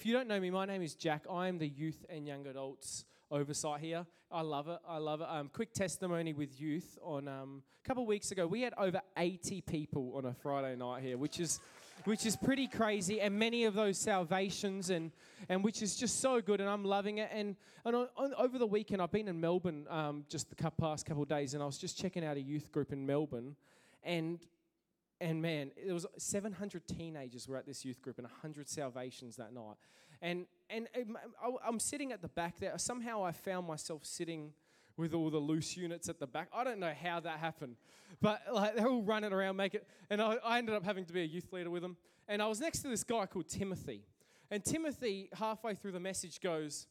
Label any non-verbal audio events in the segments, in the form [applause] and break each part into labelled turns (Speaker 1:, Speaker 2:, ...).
Speaker 1: if you don't know me, my name is Jack. I am the youth and young adults oversight here. I love it. I love it. Um, quick testimony with youth. On um, a couple weeks ago, we had over 80 people on a Friday night here, which is which is pretty crazy, and many of those salvations, and and which is just so good, and I'm loving it. And and on, on, over the weekend, I've been in Melbourne um, just the past couple of days, and I was just checking out a youth group in Melbourne, and and man, it was 700 teenagers were at this youth group and 100 salvations that night. And, and I'm sitting at the back there. Somehow I found myself sitting with all the loose units at the back. I don't know how that happened, but like they're all running around, make it. And I, I ended up having to be a youth leader with them. And I was next to this guy called Timothy. And Timothy, halfway through the message, goes,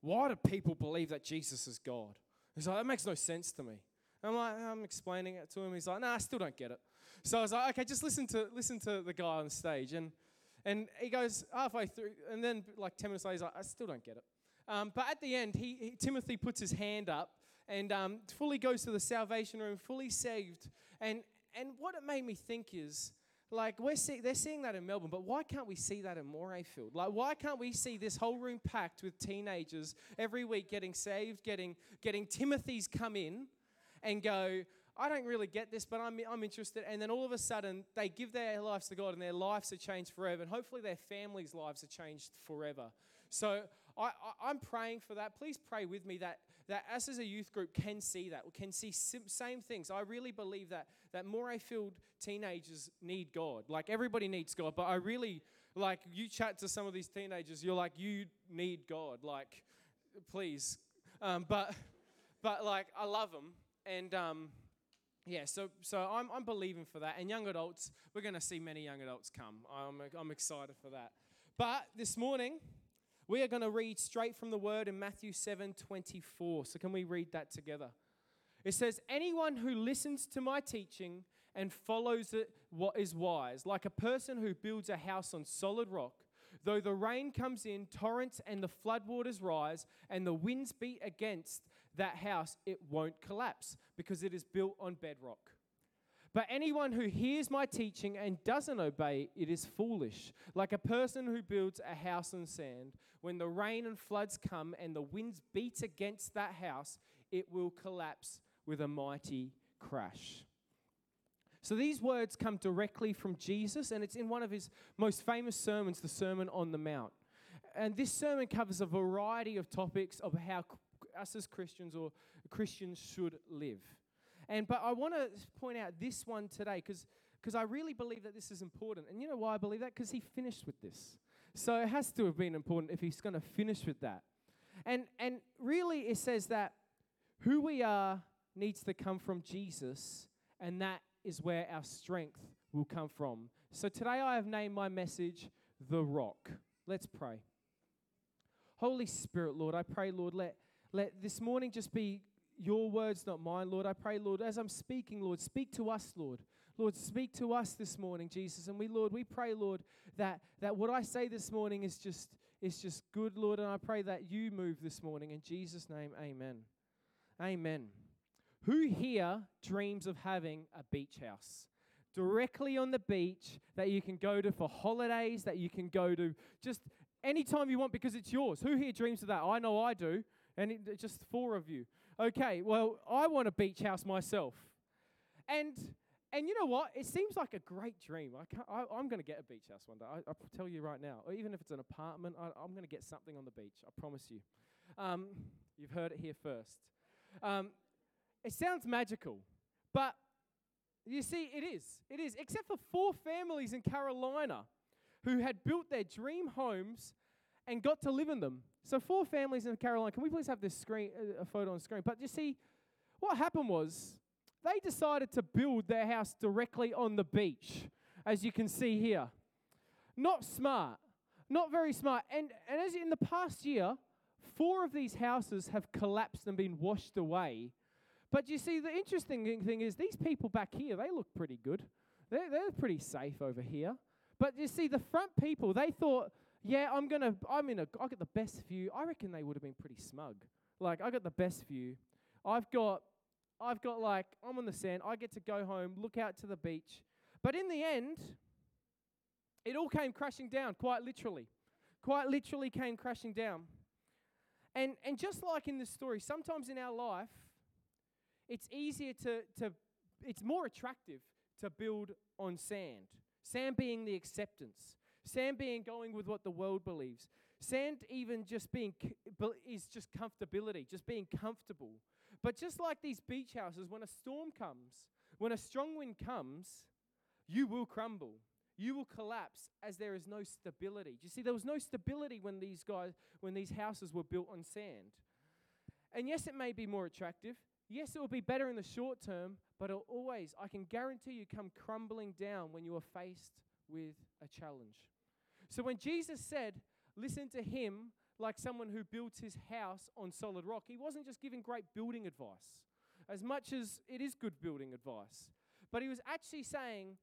Speaker 1: Why do people believe that Jesus is God? He's like, That makes no sense to me. I'm like, I'm explaining it to him. He's like, Nah, I still don't get it. So I was like, okay, just listen to listen to the guy on stage. And and he goes halfway through, and then like 10 minutes later, he's like, I still don't get it. Um, but at the end, he, he, Timothy puts his hand up and um, fully goes to the salvation room, fully saved. And and what it made me think is, like we're see, they're seeing that in Melbourne, but why can't we see that in Morayfield? Like why can't we see this whole room packed with teenagers every week getting saved, getting getting Timothy's come in and go, I don't really get this, but I'm, I'm interested. And then all of a sudden, they give their lives to God and their lives are changed forever. And hopefully, their families' lives are changed forever. So I, I, am praying for that. Please pray with me that, that us as a youth group can see that, can see same things. I really believe that, that Morayfield teenagers need God. Like, everybody needs God, but I really, like, you chat to some of these teenagers, you're like, you need God. Like, please. Um, but, but, like, I love them. And, um, yeah, so, so I'm, I'm believing for that. And young adults, we're going to see many young adults come. I'm, I'm excited for that. But this morning, we are going to read straight from the word in Matthew 7 24. So, can we read that together? It says, Anyone who listens to my teaching and follows it what is wise, like a person who builds a house on solid rock, though the rain comes in, torrents and the floodwaters rise, and the winds beat against that house, it won't collapse because it is built on bedrock. But anyone who hears my teaching and doesn't obey it is foolish, like a person who builds a house on sand. When the rain and floods come and the winds beat against that house, it will collapse with a mighty crash. So these words come directly from Jesus, and it's in one of his most famous sermons, the Sermon on the Mount. And this sermon covers a variety of topics of how us as Christians or Christians should live. And but I want to point out this one today because because I really believe that this is important. And you know why I believe that? Because he finished with this. So it has to have been important if he's going to finish with that. And and really it says that who we are needs to come from Jesus, and that is where our strength will come from. So today I have named my message The Rock. Let's pray. Holy Spirit, Lord, I pray, Lord, let let this morning just be your words, not mine, Lord. I pray, Lord, as I'm speaking, Lord, speak to us, Lord. Lord, speak to us this morning, Jesus. And we, Lord, we pray, Lord, that, that what I say this morning is just, is just good, Lord. And I pray that you move this morning. In Jesus' name, amen. Amen. Who here dreams of having a beach house? Directly on the beach that you can go to for holidays, that you can go to just anytime you want because it's yours. Who here dreams of that? I know I do. And it, just four of you. Okay, well, I want a beach house myself. And and you know what? It seems like a great dream. I can't, I, am going to get a beach house one day. I, will tell you right now. Or even if it's an apartment, I, am going to get something on the beach. I promise you. Um, you've heard it here first. Um, it sounds magical, but you see, it is. It is. Except for four families in Carolina who had built their dream homes and got to live in them. So four families in Carolina. Can we please have this screen, uh, a photo on screen? But you see, what happened was they decided to build their house directly on the beach, as you can see here. Not smart, not very smart. And and as in the past year, four of these houses have collapsed and been washed away. But you see, the interesting thing is these people back here, they look pretty good. They're, they're pretty safe over here. But you see, the front people, they thought yeah, I'm gonna, I'm in a, I got the best view. I reckon they would have been pretty smug. Like, I got the best view. I've got, I've got like, I'm on the sand. I get to go home, look out to the beach. But in the end, it all came crashing down, quite literally. quite literally came crashing down. And, and just like in this story, sometimes in our life, it's easier to, to, it's more attractive to build on sand. Sand being the acceptance, sand being going with what the world believes. Sand even just being is just comfortability, just being comfortable. But just like these beach houses, when a storm comes, when a strong wind comes, you will crumble. You will collapse as there is no stability. Do you see, there was no stability when these guys, when these houses were built on sand. And yes, it may be more attractive. Yes, it will be better in the short term, but it'll always, I can guarantee you, come crumbling down when you are faced with a challenge. So when Jesus said, listen to him like someone who builds his house on solid rock, he wasn't just giving great building advice, as much as it is good building advice, but he was actually saying,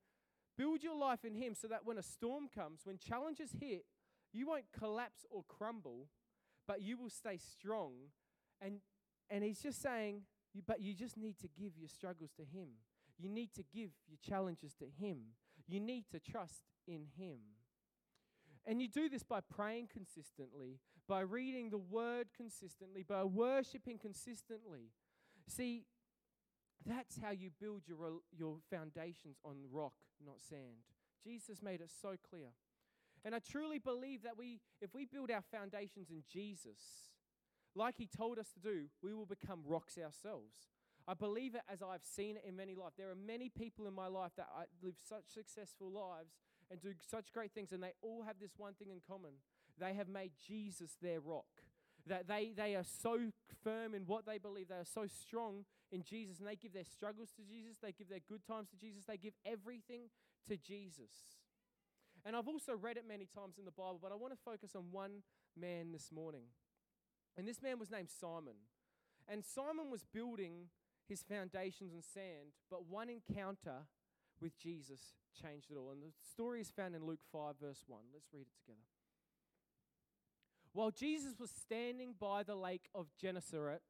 Speaker 1: build your life in him so that when a storm comes, when challenges hit, you won't collapse or crumble, but you will stay strong. And, and he's just saying, but you just need to give your struggles to him. You need to give your challenges to him. You need to trust in him. And you do this by praying consistently, by reading the word consistently, by worshiping consistently. See, that's how you build your, your foundations on rock, not sand. Jesus made it so clear. And I truly believe that we, if we build our foundations in Jesus, like he told us to do, we will become rocks ourselves. I believe it as I've seen it in many lives. There are many people in my life that I live such successful lives and do such great things, and they all have this one thing in common. They have made Jesus their rock. That they, they are so firm in what they believe, they are so strong in Jesus, and they give their struggles to Jesus, they give their good times to Jesus, they give everything to Jesus. And I've also read it many times in the Bible, but I want to focus on one man this morning. And this man was named Simon. And Simon was building his foundations on sand, but one encounter with Jesus changed it all. And the story is found in Luke 5, verse 1. Let's read it together. While Jesus was standing by the lake of Gennesaret,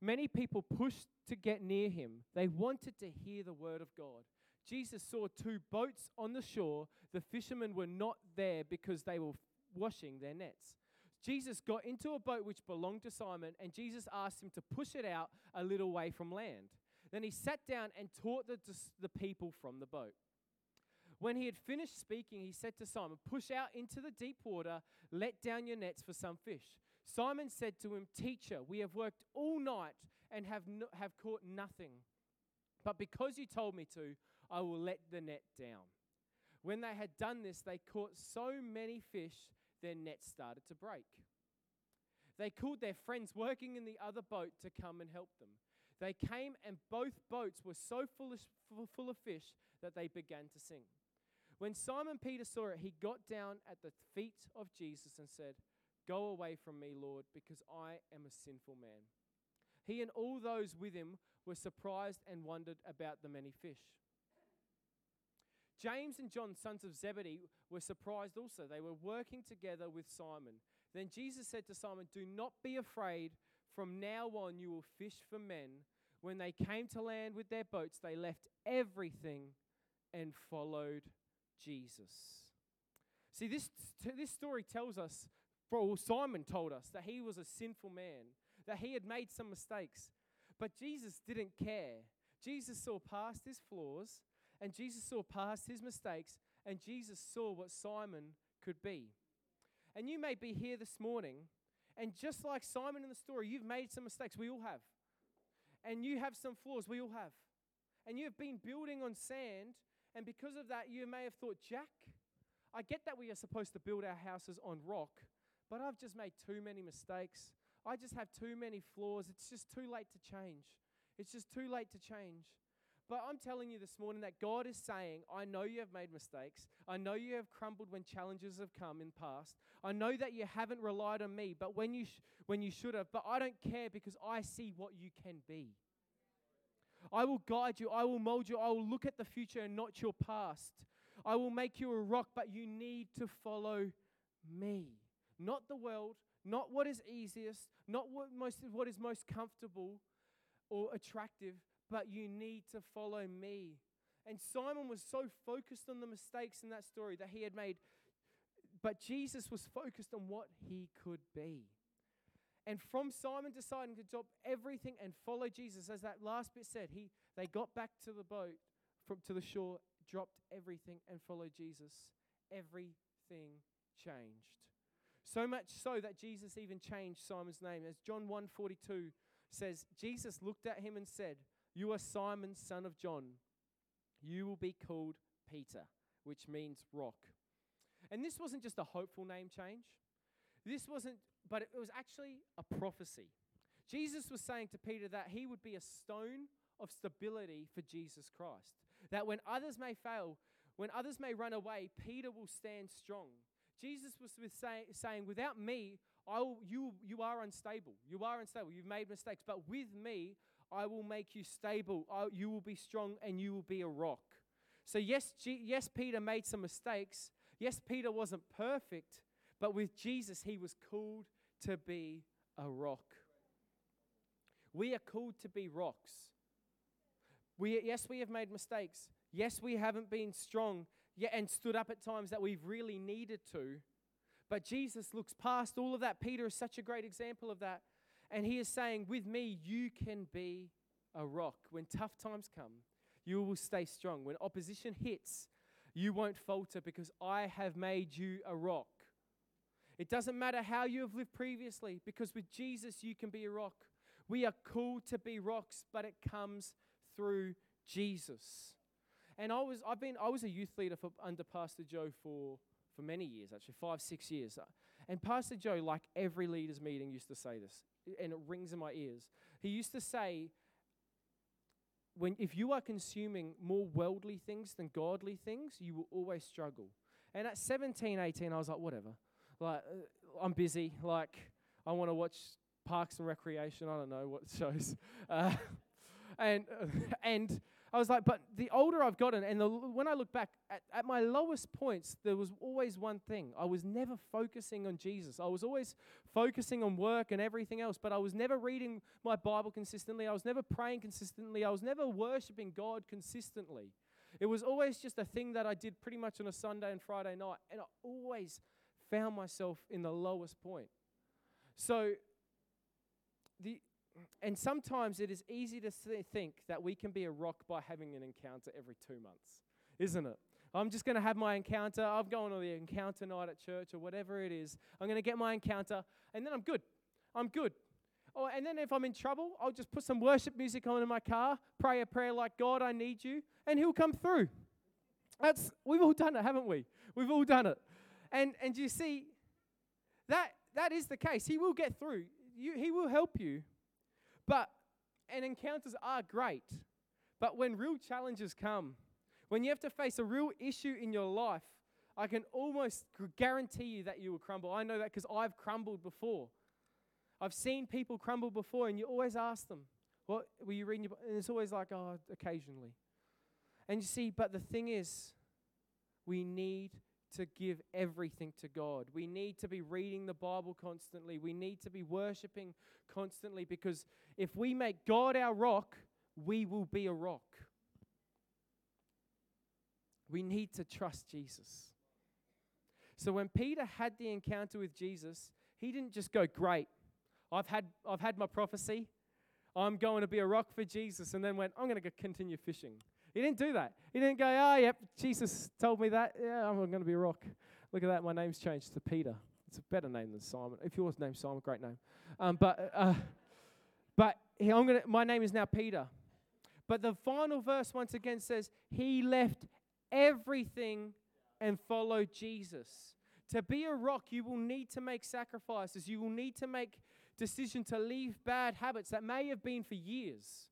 Speaker 1: many people pushed to get near him. They wanted to hear the word of God. Jesus saw two boats on the shore. The fishermen were not there because they were washing their nets. Jesus got into a boat which belonged to Simon, and Jesus asked him to push it out a little way from land. Then he sat down and taught the, the people from the boat. When he had finished speaking, he said to Simon, Push out into the deep water, let down your nets for some fish. Simon said to him, Teacher, we have worked all night and have, no, have caught nothing. But because you told me to, I will let the net down. When they had done this, they caught so many fish, their nets started to break. They called their friends working in the other boat to come and help them. They came, and both boats were so full of, full of fish that they began to sink. When Simon Peter saw it, he got down at the feet of Jesus and said, Go away from me, Lord, because I am a sinful man. He and all those with him were surprised and wondered about the many fish. James and John, sons of Zebedee, were surprised also. They were working together with Simon. Then Jesus said to Simon, Do not be afraid. From now on, you will fish for men. When they came to land with their boats, they left everything and followed Jesus. See, this, this story tells us, for Simon told us, that he was a sinful man, that he had made some mistakes. But Jesus didn't care. Jesus saw past his flaws, and Jesus saw past his mistakes, and Jesus saw what Simon could be. And you may be here this morning, and just like Simon in the story, you've made some mistakes. We all have. And you have some flaws. We all have. And you've been building on sand and because of that, you may have thought, Jack, I get that we are supposed to build our houses on rock, but I've just made too many mistakes. I just have too many flaws. It's just too late to change. It's just too late to change. But I'm telling you this morning that God is saying, I know you have made mistakes. I know you have crumbled when challenges have come in past. I know that you haven't relied on me, but when you sh- when you should have, but I don't care because I see what you can be. I will guide you. I will mold you. I will look at the future and not your past. I will make you a rock, but you need to follow me. Not the world, not what is easiest, not what, most, what is most comfortable or attractive, but you need to follow me. And Simon was so focused on the mistakes in that story that he had made but Jesus was focused on what he could be. And from Simon deciding to drop everything and follow Jesus, as that last bit said, he they got back to the boat from to the shore, dropped everything and followed Jesus. Everything changed. So much so that Jesus even changed Simon's name. As John 1:42 says, Jesus looked at him and said, "You are Simon, son of John. You will be called Peter, which means rock." And this wasn't just a hopeful name change. This wasn't but it was actually a prophecy. Jesus was saying to Peter that he would be a stone of stability for Jesus Christ. That when others may fail, when others may run away, Peter will stand strong. Jesus was say, saying, Without me, will, you, you are unstable. You are unstable. You've made mistakes. But with me, I will make you stable. I, you will be strong and you will be a rock. So, yes, G, yes, Peter made some mistakes. Yes, Peter wasn't perfect. But with Jesus, he was called to be a rock. We are called to be rocks. We, yes, we have made mistakes. Yes, we haven't been strong yet and stood up at times that we've really needed to. But Jesus looks past all of that. Peter is such a great example of that. And he is saying, With me, you can be a rock. When tough times come, you will stay strong. When opposition hits, you won't falter because I have made you a rock. It doesn't matter how you have lived previously, because with Jesus, you can be a rock. We are called to be rocks, but it comes through Jesus. And I was, I've been, I was a youth leader for, under Pastor Joe for, for many years, actually, five, six years. And Pastor Joe, like every leaders' meeting, used to say this, and it rings in my ears. He used to say, when, if you are consuming more worldly things than godly things, you will always struggle. And at 17, 18, I was like, whatever. Like, uh, I'm busy. Like, I want to watch Parks and Recreation. I don't know what shows. Uh, [laughs] and [laughs] and I was like, but the older I've gotten, and the, when I look back at, at my lowest points, there was always one thing. I was never focusing on Jesus. I was always focusing on work and everything else, but I was never reading my Bible consistently. I was never praying consistently. I was never worshiping God consistently. It was always just a thing that I did pretty much on a Sunday and Friday night, and I always found myself in the lowest point. So, the, and sometimes it is easy to think that we can be a rock by having an encounter every two months, isn't it? I'm just going to have my encounter. I'm going to the encounter night at church or whatever it is. I'm going to get my encounter, and then I'm good. I'm good. Oh, and then if I'm in trouble, I'll just put some worship music on in my car, pray a prayer like, God, I need you, and He'll come through. That's, we've all done it, haven't we? We've all done it. And, and you see, that, that is the case. He will get through, you, He will help you. But, and encounters are great. But when real challenges come, when you have to face a real issue in your life, I can almost guarantee you that you will crumble. I know that because I've crumbled before. I've seen people crumble before, and you always ask them, What were you reading? Your and it's always like, Oh, occasionally. And you see, but the thing is, we need to give everything to God. We need to be reading the Bible constantly. We need to be worshiping constantly because if we make God our rock, we will be a rock. We need to trust Jesus. So when Peter had the encounter with Jesus, he didn't just go, Great, I've had, I've had my prophecy. I'm going to be a rock for Jesus, and then went, I'm going to continue fishing. He didn't do that. He didn't go, oh, yep, Jesus told me that. Yeah, I'm going to be a rock. Look at that. My name's changed to Peter. It's a better name than Simon. If yours name's Simon, great name. Um, but uh, but I'm gonna, my name is now Peter. But the final verse once again says, He left everything and followed Jesus. To be a rock, you will need to make sacrifices. You will need to make decision to leave bad habits that may have been for years.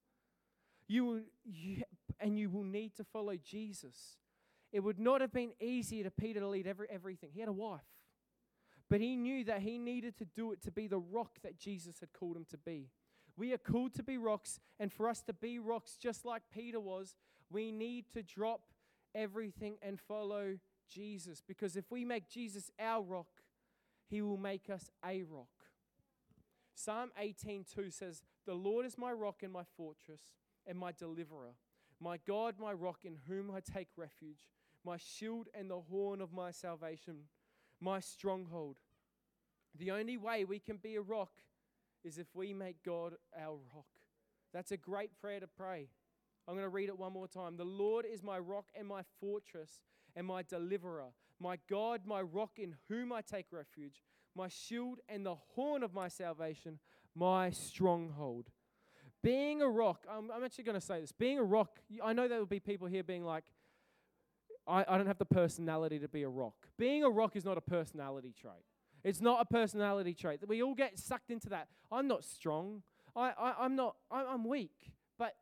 Speaker 1: You will, you, and you will need to follow Jesus. It would not have been easier to Peter to lead every, everything. He had a wife. But he knew that he needed to do it to be the rock that Jesus had called him to be. We are called to be rocks, and for us to be rocks just like Peter was, we need to drop everything and follow Jesus. Because if we make Jesus our rock, he will make us a rock. Psalm 18:2 says, "The Lord is my rock and my fortress and my deliverer." My God, my rock in whom I take refuge, my shield and the horn of my salvation, my stronghold. The only way we can be a rock is if we make God our rock. That's a great prayer to pray. I'm going to read it one more time. The Lord is my rock and my fortress and my deliverer, my God, my rock in whom I take refuge, my shield and the horn of my salvation, my stronghold. Being a rock, I'm, I'm actually going to say this. Being a rock, I know there will be people here being like, I, I don't have the personality to be a rock. Being a rock is not a personality trait. It's not a personality trait. We all get sucked into that. I'm not strong. I, I, am not, I, I'm weak. But,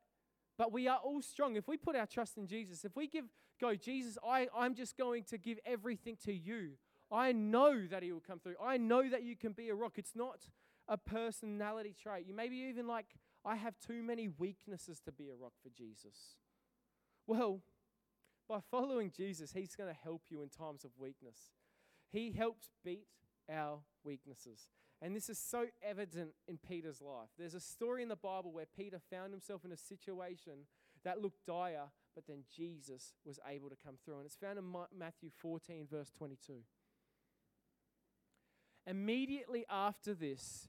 Speaker 1: but we are all strong. If we put our trust in Jesus, if we give, go, Jesus, I, I'm just going to give everything to you. I know that He will come through. I know that you can be a rock. It's not a personality trait. You maybe even like, I have too many weaknesses to be a rock for Jesus. Well, by following Jesus, He's going to help you in times of weakness. He helps beat our weaknesses. And this is so evident in Peter's life. There's a story in the Bible where Peter found himself in a situation that looked dire, but then Jesus was able to come through. And it's found in Matthew 14, verse 22. Immediately after this,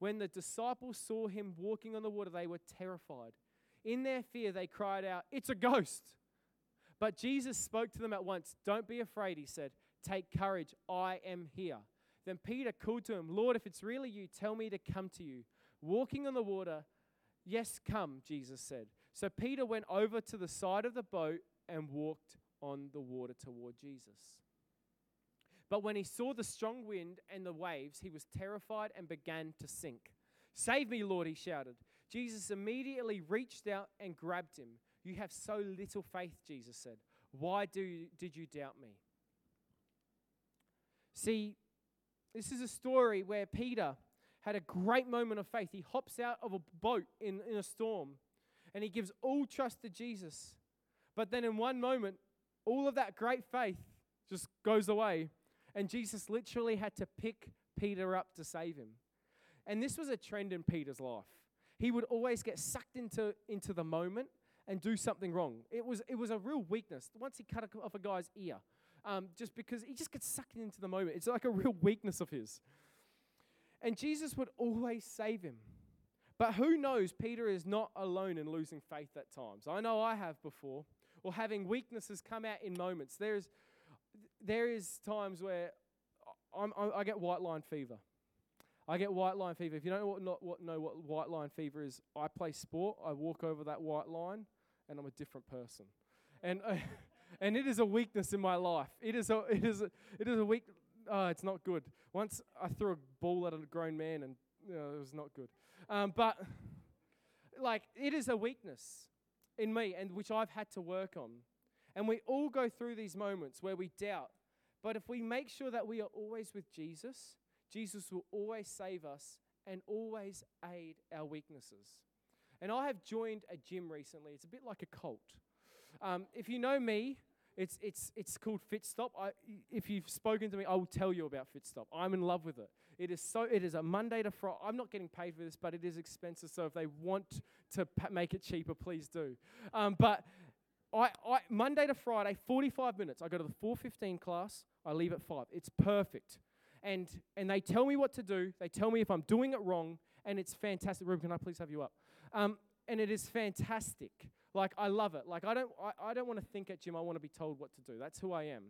Speaker 1: When the disciples saw him walking on the water, they were terrified. In their fear, they cried out, It's a ghost! But Jesus spoke to them at once. Don't be afraid, he said. Take courage, I am here. Then Peter called to him, Lord, if it's really you, tell me to come to you. Walking on the water, yes, come, Jesus said. So Peter went over to the side of the boat and walked on the water toward Jesus. But when he saw the strong wind and the waves, he was terrified and began to sink. Save me, Lord, he shouted. Jesus immediately reached out and grabbed him. You have so little faith, Jesus said. Why do you, did you doubt me? See, this is a story where Peter had a great moment of faith. He hops out of a boat in, in a storm and he gives all trust to Jesus. But then in one moment, all of that great faith just goes away. And Jesus literally had to pick Peter up to save him. And this was a trend in Peter's life. He would always get sucked into, into the moment and do something wrong. It was, it was a real weakness. Once he cut off a guy's ear, um, just because he just gets sucked into the moment. It's like a real weakness of his. And Jesus would always save him. But who knows, Peter is not alone in losing faith at times. I know I have before, or having weaknesses come out in moments. There is, there is times where I'm, i get white line fever. I get white line fever. If you don't know what, not, what, know what white line fever is, I play sport. I walk over that white line, and I'm a different person. And uh, [laughs] and it is a weakness in my life. It is a it is a, it is a weak. Oh, it's not good. Once I threw a ball at a grown man, and you know, it was not good. Um, but like it is a weakness in me, and which I've had to work on. And we all go through these moments where we doubt. But if we make sure that we are always with Jesus, Jesus will always save us and always aid our weaknesses. And I have joined a gym recently. It's a bit like a cult. Um, if you know me, it's, it's, it's called FitStop. I, if you've spoken to me, I will tell you about FitStop. I'm in love with it. It is so. It is a Monday to Friday. I'm not getting paid for this, but it is expensive. So if they want to make it cheaper, please do. Um, but I, I Monday to Friday, 45 minutes. I go to the 4:15 class. I leave at five. It's perfect. And and they tell me what to do. They tell me if I'm doing it wrong, and it's fantastic. Reuben, can I please have you up? Um, and it is fantastic. Like I love it. Like I don't I, I don't want to think at gym. I want to be told what to do. That's who I am.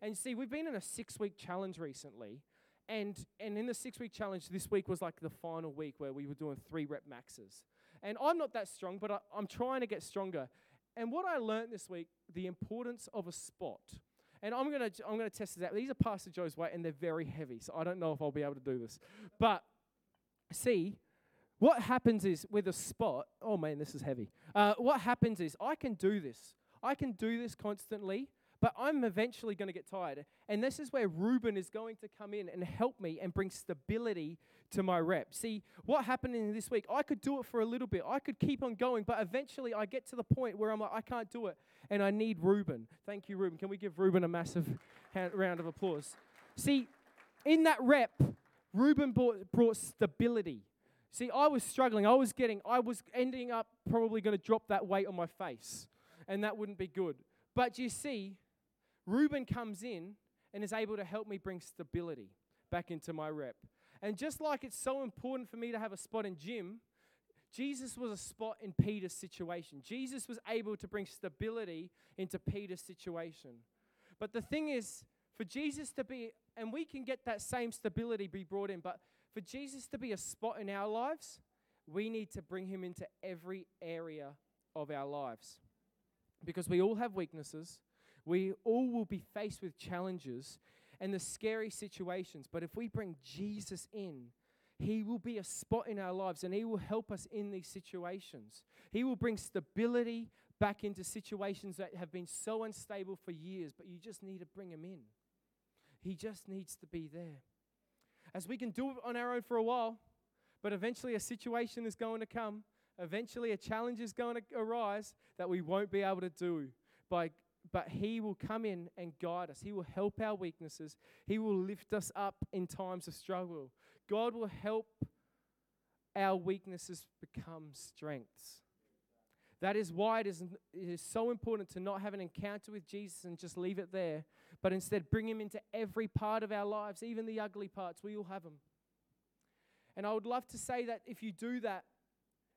Speaker 1: And see, we've been in a six week challenge recently. And and in the six week challenge, this week was like the final week where we were doing three rep maxes. And I'm not that strong, but I, I'm trying to get stronger. And what I learned this week, the importance of a spot. And I'm gonna I'm gonna test this out. These are Pastor Joe's weight, and they're very heavy, so I don't know if I'll be able to do this. But see, what happens is with a spot, oh man, this is heavy. Uh, what happens is I can do this. I can do this constantly, But I'm eventually going to get tired. And this is where Reuben is going to come in and help me and bring stability to my rep. See, what happened in this week, I could do it for a little bit. I could keep on going, but eventually I get to the point where I'm like, I can't do it. And I need Reuben. Thank you, Reuben. Can we give Reuben a massive round of applause? See, in that rep, Reuben brought, brought stability. See, I was struggling. I was getting, I was ending up probably going to drop that weight on my face, and that wouldn't be good. But you see, Reuben comes in and is able to help me bring stability back into my rep. And just like it's so important for me to have a spot in gym, Jesus was a spot in Peter's situation. Jesus was able to bring stability into Peter's situation. But the thing is, for Jesus to be, and we can get that same stability be brought in, but for Jesus to be a spot in our lives, we need to bring him into every area of our lives. Because we all have weaknesses, we all will be faced with challenges and the scary situations. But if we bring Jesus in, he will be a spot in our lives and He will help us in these situations. He will bring stability back into situations that have been so unstable for years, but you just need to bring Him in. He just needs to be there. As we can do it on our own for a while, but eventually a situation is going to come. Eventually, a challenge is going to arise that we won't be able to do by but He will come in and guide us. He will help our weaknesses. He will lift us up in times of struggle. God will help our weaknesses become strengths. That is why it is, it is so important to not have an encounter with Jesus and just leave it there, but instead bring Him into every part of our lives, even the ugly parts. We all have them. And I would love to say that if you do that,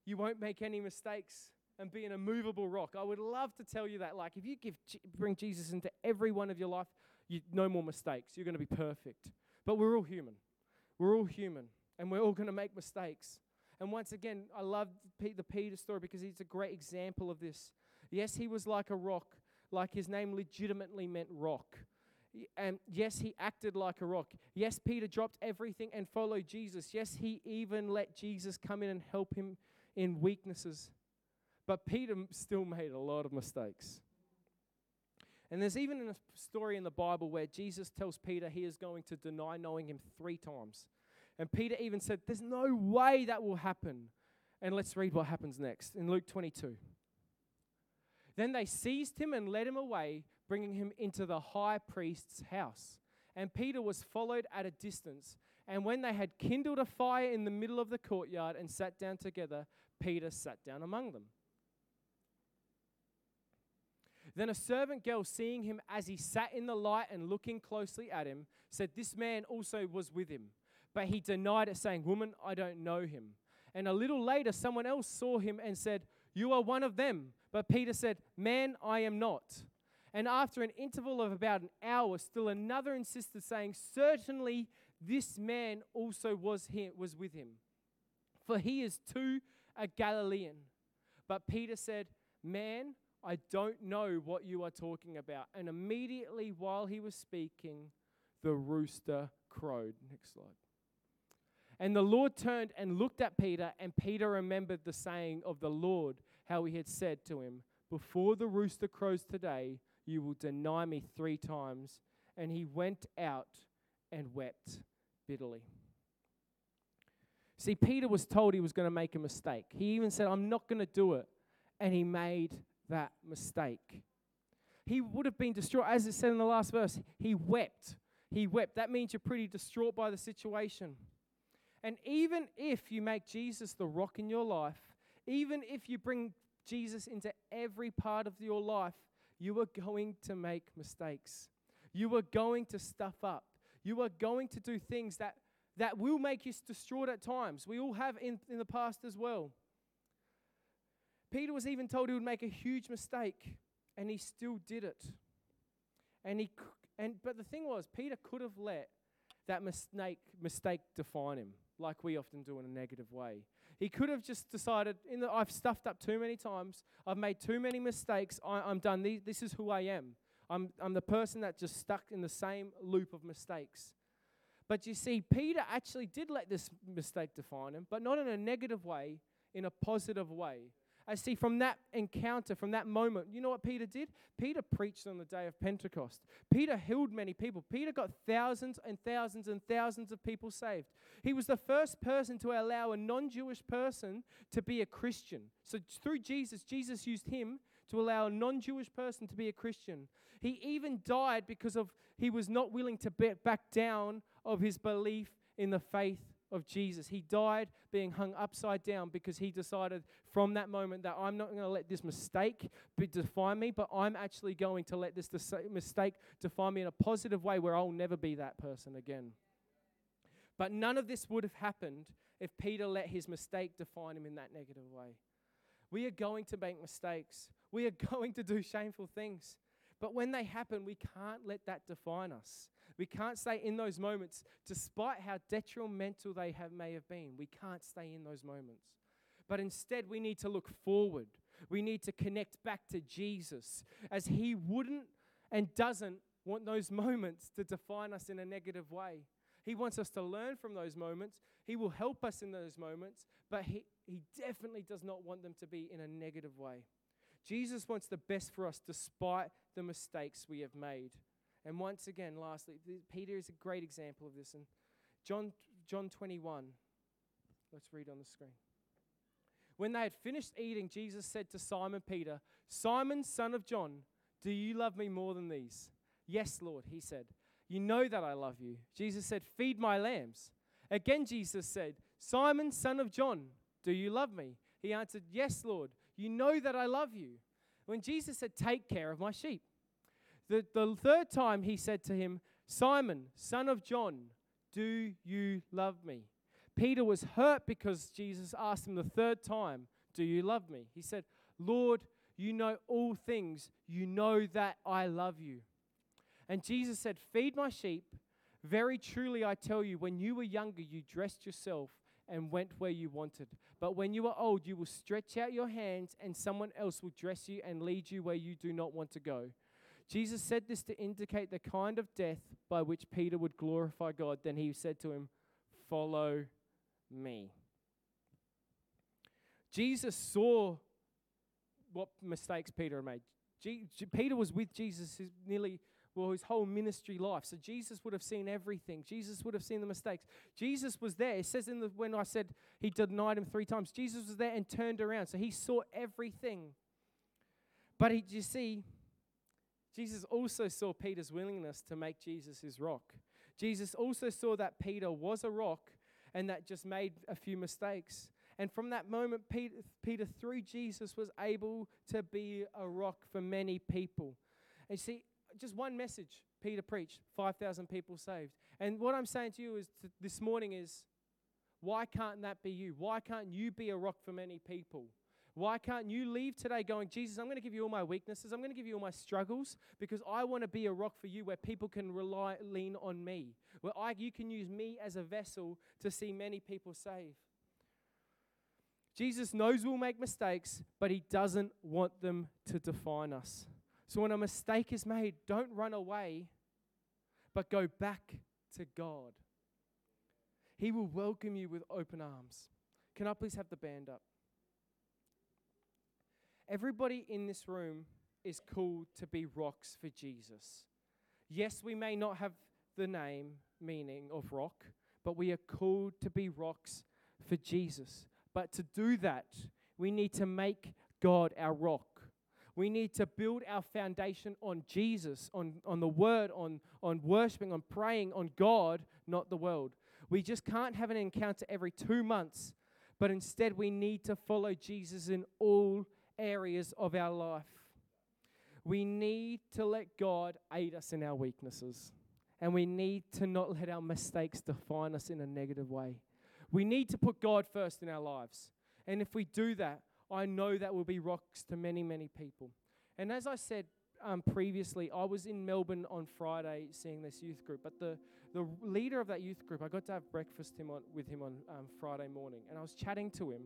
Speaker 1: you won't make any mistakes and being a immovable rock. I would love to tell you that. Like, if you give, bring Jesus into every one of your life, you, no more mistakes. You're going to be perfect. But we're all human. We're all human, and we're all going to make mistakes. And once again, I love the Peter story because he's a great example of this. Yes, he was like a rock, like his name legitimately meant rock. And yes, he acted like a rock. Yes, Peter dropped everything and followed Jesus. Yes, he even let Jesus come in and help him in weaknesses. But Peter still made a lot of mistakes. And there's even a story in the Bible where Jesus tells Peter he is going to deny knowing him three times. And Peter even said, There's no way that will happen. And let's read what happens next in Luke 22. Then they seized him and led him away, bringing him into the high priest's house. And Peter was followed at a distance. And when they had kindled a fire in the middle of the courtyard and sat down together, Peter sat down among them. Then a servant girl, seeing him as he sat in the light and looking closely at him, said, This man also was with him. But he denied it, saying, Woman, I don't know him. And a little later, someone else saw him and said, You are one of them. But Peter said, Man, I am not. And after an interval of about an hour, still another insisted, saying, Certainly this man also was, was with him. For he is too a Galilean. But Peter said, Man, I don't know what you are talking about. And immediately while he was speaking, the rooster crowed. Next slide. And the Lord turned and looked at Peter, and Peter remembered the saying of the Lord, how he had said to him, Before the rooster crows today, you will deny me three times. And he went out and wept bitterly. See, Peter was told he was going to make a mistake. He even said, I'm not going to do it. And he made that mistake. He would have been distraught, as it said in the last verse. He wept. He wept. That means you're pretty distraught by the situation. And even if you make Jesus the rock in your life, even if you bring Jesus into every part of your life, you are going to make mistakes. You are going to stuff up. You are going to do things that, that will make you distraught at times. We all have in, in the past as well. Peter was even told he would make a huge mistake, and he still did it. And he and but the thing was, Peter could have let that mistake mistake define him, like we often do in a negative way. He could have just decided, in the, I've stuffed up too many times. I've made too many mistakes. I, am done. This is who I am. I'm, I'm the person that just stuck in the same loop of mistakes. But you see, Peter actually did let this mistake define him, but not in a negative way, in a positive way. I see from that encounter, from that moment, you know what Peter did? Peter preached on the day of Pentecost. Peter healed many people. Peter got thousands and thousands and thousands of people saved. He was the first person to allow a non Jewish person to be a Christian. So through Jesus, Jesus used him to allow a non Jewish person to be a Christian. He even died because of he was not willing to back down of his belief in the faith of Jesus. He died being hung upside down because he decided from that moment that I'm not going to let this mistake define me, but I'm actually going to let this mistake define me in a positive way where I'll never be that person again. But none of this would have happened if Peter let his mistake define him in that negative way. We are going to make mistakes. We are [laughs] going to do shameful things. But when they happen, we can't let that define us. We can't stay in those moments, despite how detrimental they have, may have been. We can't stay in those moments. But instead, we need to look forward. We need to connect back to Jesus, as He wouldn't and doesn't want those [laughs] moments to define us in a negative way. He wants us to learn from those moments. He will help us in those moments, but He, he definitely does not want them to be in a negative way. Jesus wants the best for us despite the mistakes we have made. And once again, lastly, Peter is a great example of this. And John, John 21, let's read on the screen. When they had finished eating, Jesus said to Simon Peter, Simon, son of John, do you love me more than these? Yes, Lord, he said. You know that I love you. Jesus said, Feed my lambs. Again, Jesus said, Simon, son of John, do you love me? He answered, Yes, Lord. You know that I love you. When Jesus said, Take care of my sheep. The, the third time he said to him, Simon, son of John, do you love me? Peter was hurt because Jesus asked him the third time, Do you love me? He said, Lord, you know all things. You know that I love you. And Jesus said, Feed my sheep. Very truly, I tell you, when you were younger, you dressed yourself and went where you wanted. But when you are old, you will stretch out your hands, and someone else will dress you and lead you where you do not want to go. Jesus said this to indicate the kind of death by which Peter would glorify God. Then he said to him, Follow me. Jesus saw what mistakes Peter had made. G- G- Peter was with Jesus his nearly well his whole ministry life. So Jesus would have seen everything. Jesus would have seen the mistakes. Jesus was there. It says in the when I said he denied him three times, Jesus was there and turned around. So he saw everything. But he, you see, Jesus also saw Peter's willingness to make Jesus his rock. Jesus also saw that Peter was a rock and that just made a few mistakes. And from that moment, Peter, Peter, through Jesus, was able to be a rock for many people. And see, just one message Peter preached 5,000 people saved. And what I'm saying to you is this morning is why can't that be you? Why can't you be a rock for many people? Why can't you leave today going, Jesus, I'm going to give you all my weaknesses. I'm going to give you all my struggles because I want to be a rock for you where people can rely, lean on me, where I, you can use me as a vessel to see many people saved. Jesus knows we'll make mistakes, but he doesn't want them to define us. So when a mistake is made, don't run away, but go back to God. He will welcome you with open arms. Can I please have the band up? Everybody in this room is called to be rocks for Jesus. Yes, we may not have the name, meaning of rock, but we are called to be rocks for Jesus. But to do that, we need to make God our rock. We need to build our foundation on Jesus, on, on the Word, on, on worshiping, on praying, on God, not the world. We just can't have an encounter every two months, but instead we need to follow Jesus in all areas of our life. We need to let God aid us in our weaknesses. And we need to not let our mistakes define us in a negative way. We need to put God first in our lives. And if we do that, I know that will be rocks to many, many people. And as I said um, previously, I was in Melbourne on Friday seeing this youth group. But the, the leader of that youth group, I got to have breakfast him on, with him on um, Friday morning. And I was chatting to him.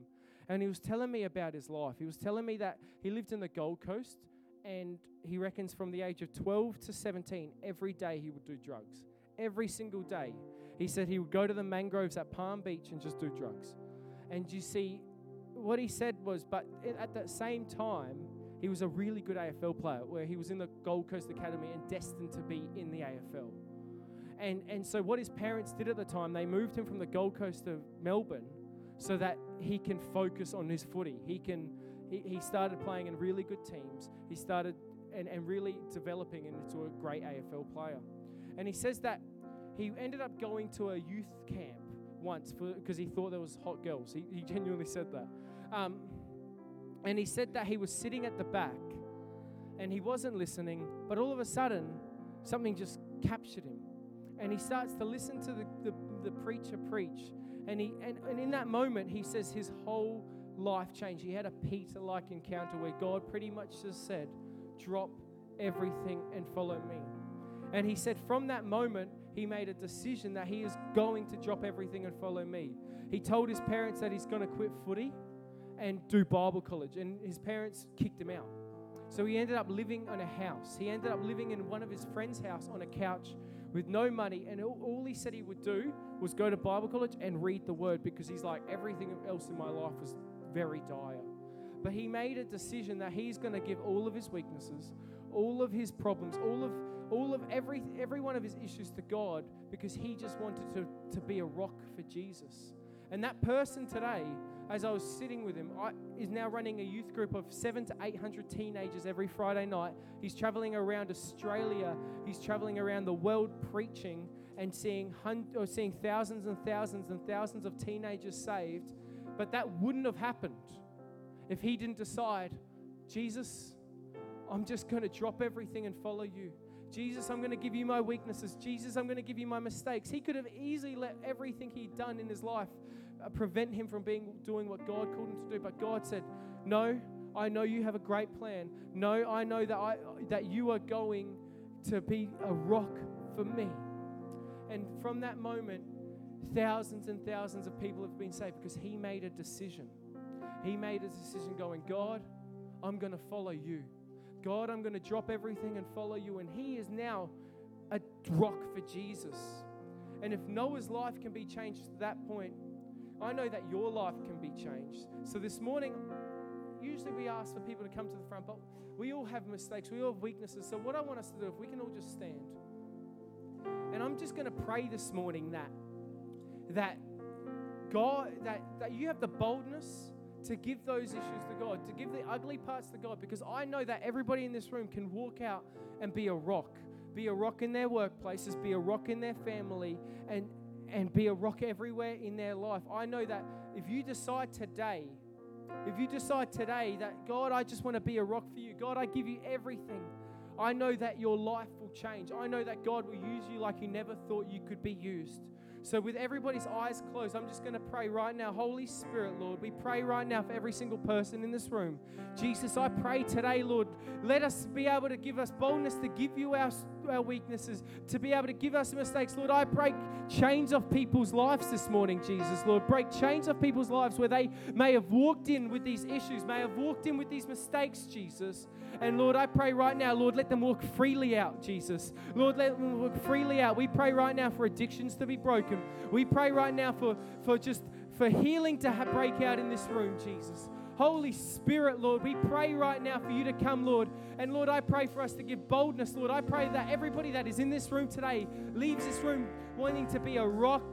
Speaker 1: And he was telling me about his life. He was telling me that he lived in the Gold Coast and he reckons from the age of 12 to 17, every day he would do drugs. Every single day. He said he would go to the mangroves at Palm Beach and just do drugs. And you see, what he said was, but at that same time, he was a really good AFL player where he was in the Gold Coast Academy and destined to be in the AFL. And, and so, what his parents did at the time, they moved him from the Gold Coast to Melbourne so that he can focus on his footy. He can he, he started playing in really good teams. He started and, and really developing into a great AFL player. And he says that he ended up going to a youth camp once because he thought there was hot girls. He, he genuinely said that. Um, and he said that he was sitting at the back and he wasn't listening, but all of a sudden, something just captured him. And he starts to listen to the, the, the preacher preach. And, he, and, and in that moment, he says his whole life changed. He had a Peter like encounter where God pretty much just said, Drop everything and follow me. And he said, From that moment, he made a decision that he is going to drop everything and follow me. He told his parents that he's going to quit footy and do Bible college, and his parents kicked him out. So he ended up living on a house. He ended up living in one of his friend's house on a couch with no money, and all, he said he would do was go to Bible college and read the word because he's like, everything else in my life was very dire. But he made a decision that he's going to give all of his weaknesses, all of his problems, all of all of every every one of his issues to God because he just wanted to, to be a rock for Jesus. And that person today, as I was sitting with him, I, is now running a youth group of seven to eight hundred teenagers every Friday night. He's traveling around Australia. He's traveling around the world preaching and seeing hun- or seeing thousands and thousands and thousands of teenagers saved but that wouldn't have happened if he didn't decide, Jesus, I'm just going to drop everything and follow you. Jesus, I'm going to give you my weaknesses. Jesus, I'm going to give you my mistakes. He could have easily let everything he'd done in his life Uh, prevent him from being doing what God called him to do. But God said, "No, I know you have a great plan. No, I know that I that you are going to be a rock for me." And from that moment, Thousands and thousands of people have been saved because he made a decision. He made a decision going, God, I'm going to follow you. God, I'm going to drop everything and follow you. And he is now a rock for Jesus. And if Noah's life can be changed to that point, I know that your life can be changed. So this morning, usually we ask for people to come to the front, but we all have mistakes, we all have weaknesses. So, what I want us to do, if we can all just stand, and I'm just going to pray this morning that that God, that, that you have the boldness to give those issues to God, to give the ugly parts to God, because I know that everybody in this room can walk out and be a rock, be a rock in their workplaces, be a rock in their family, and and be a rock everywhere in their life. I know that if you decide today, if you decide today that God, I just want to be a rock for you, God, I give you everything. I know that your life will change. I know that God will use you like you never thought you could be used. So, with everybody's eyes closed, I'm just going to pray right now. Holy Spirit, Lord, we pray right now for every single person in this room. Jesus, I pray today, Lord, let us be able to give us boldness to give you our, our weaknesses, to be able to give us mistakes. Lord, I break chains of people's lives this morning, Jesus. Lord, break chains of people's lives where they may have walked in with these issues, may have walked in with these mistakes, Jesus. And Lord, I pray right now, Lord, let them walk freely out, Jesus. Lord, let them walk freely out. We pray right now for addictions to be broken. We pray right now for, for just for healing to break out in this room, Jesus. Holy Spirit, Lord, we pray right now for you to come, Lord. And Lord, I pray for us to give boldness, Lord. I pray that everybody that is in this room today leaves this room wanting to be a rock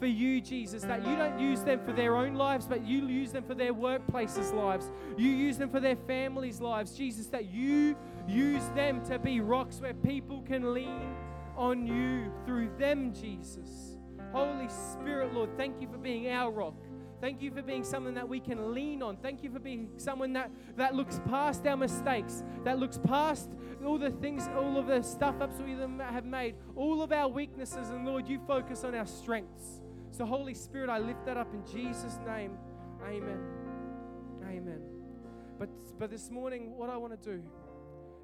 Speaker 1: for you, Jesus, that you don't use them for their own lives, but you use them for their workplaces' lives. You use them for their families' lives, Jesus, that you use them to be rocks where people can lean on you through them, Jesus. Holy Spirit, Lord, thank you for being our rock. Thank you for being someone that we can lean on. Thank you for being someone that, that looks past our mistakes, that looks past all the things, all of the stuff ups we have made, all of our weaknesses. And Lord, you focus on our strengths. So, Holy Spirit, I lift that up in Jesus' name. Amen. Amen. But, but this morning, what I want to do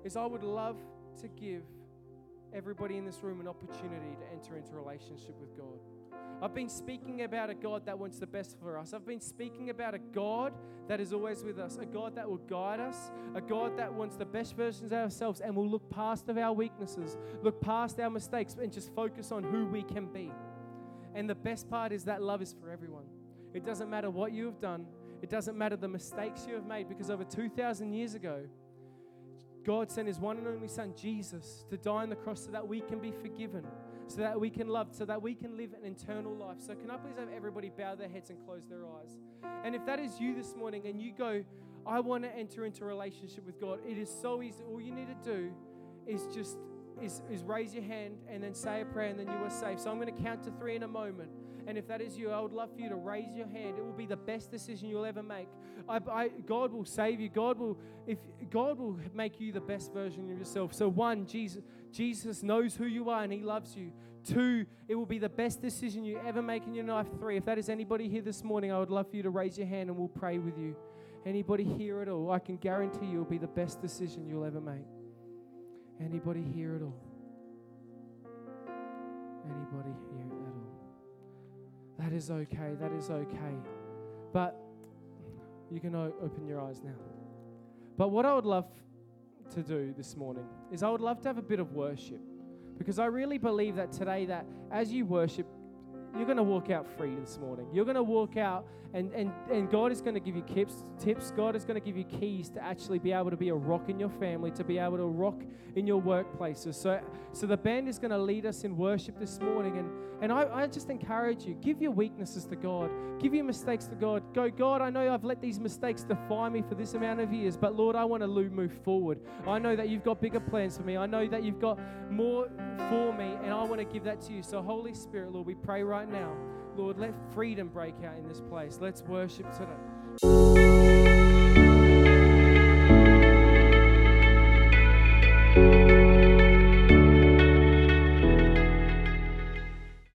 Speaker 1: is I would love to give everybody in this room an opportunity to enter into relationship with God. I've been speaking about a God that wants the best for us. I've been speaking about a God that is always with us, a God that will guide us, a God that wants the best versions of ourselves and will look past of our weaknesses, look past our mistakes, and just focus on who we can be. And the best part is that love is for everyone. It doesn't matter what you have done, It doesn't matter the mistakes you have made because over 2,000 years ago, God sent his one and only Son, Jesus, to die on the cross so that we can be forgiven, so that we can love, so that we can live an eternal life. So, can I please have everybody bow their heads and close their eyes? And if that is you this morning and you go, I want to enter into a relationship with God, it is so easy. All you need to do is just is, is raise your hand and then say a prayer and then you are safe. So I'm going to count to three in a moment. And if that is you, I would love for you to raise your hand. It will be the best decision you'll ever make. I, I, God will save you. God will, if God will make you the best version of yourself. So one, Jesus, Jesus knows who you are and He loves you. Two, it will be the best decision you ever make in your life. Three, if that is anybody here this morning, I would love for you to raise your hand and we'll pray with you. Anybody here at all, I can guarantee you it will be the best decision you'll ever make. Anybody here at all? Anybody here? That is okay. That is okay. But you can open your eyes now. But what I would love to do this morning is I would love to have a bit of worship because I really believe that today that as you worship you're going to walk out free this morning. You're going to walk out, and, and, and God is going to give you tips, tips. God is going to give you keys to actually be able to be a rock in your family, to be able to rock in your workplaces. So, so the band is going to lead us in worship this morning. And, and I, I just encourage you give your weaknesses to God, give your mistakes to God. Go, God, I know I've let these mistakes define me for this amount of years, but Lord, I want to move forward. I know that you've got bigger plans for me. I know that you've got more for me, and I want to give that to you. So, Holy Spirit, Lord, we pray right now. Lord, let freedom break out in this place. Let's worship today.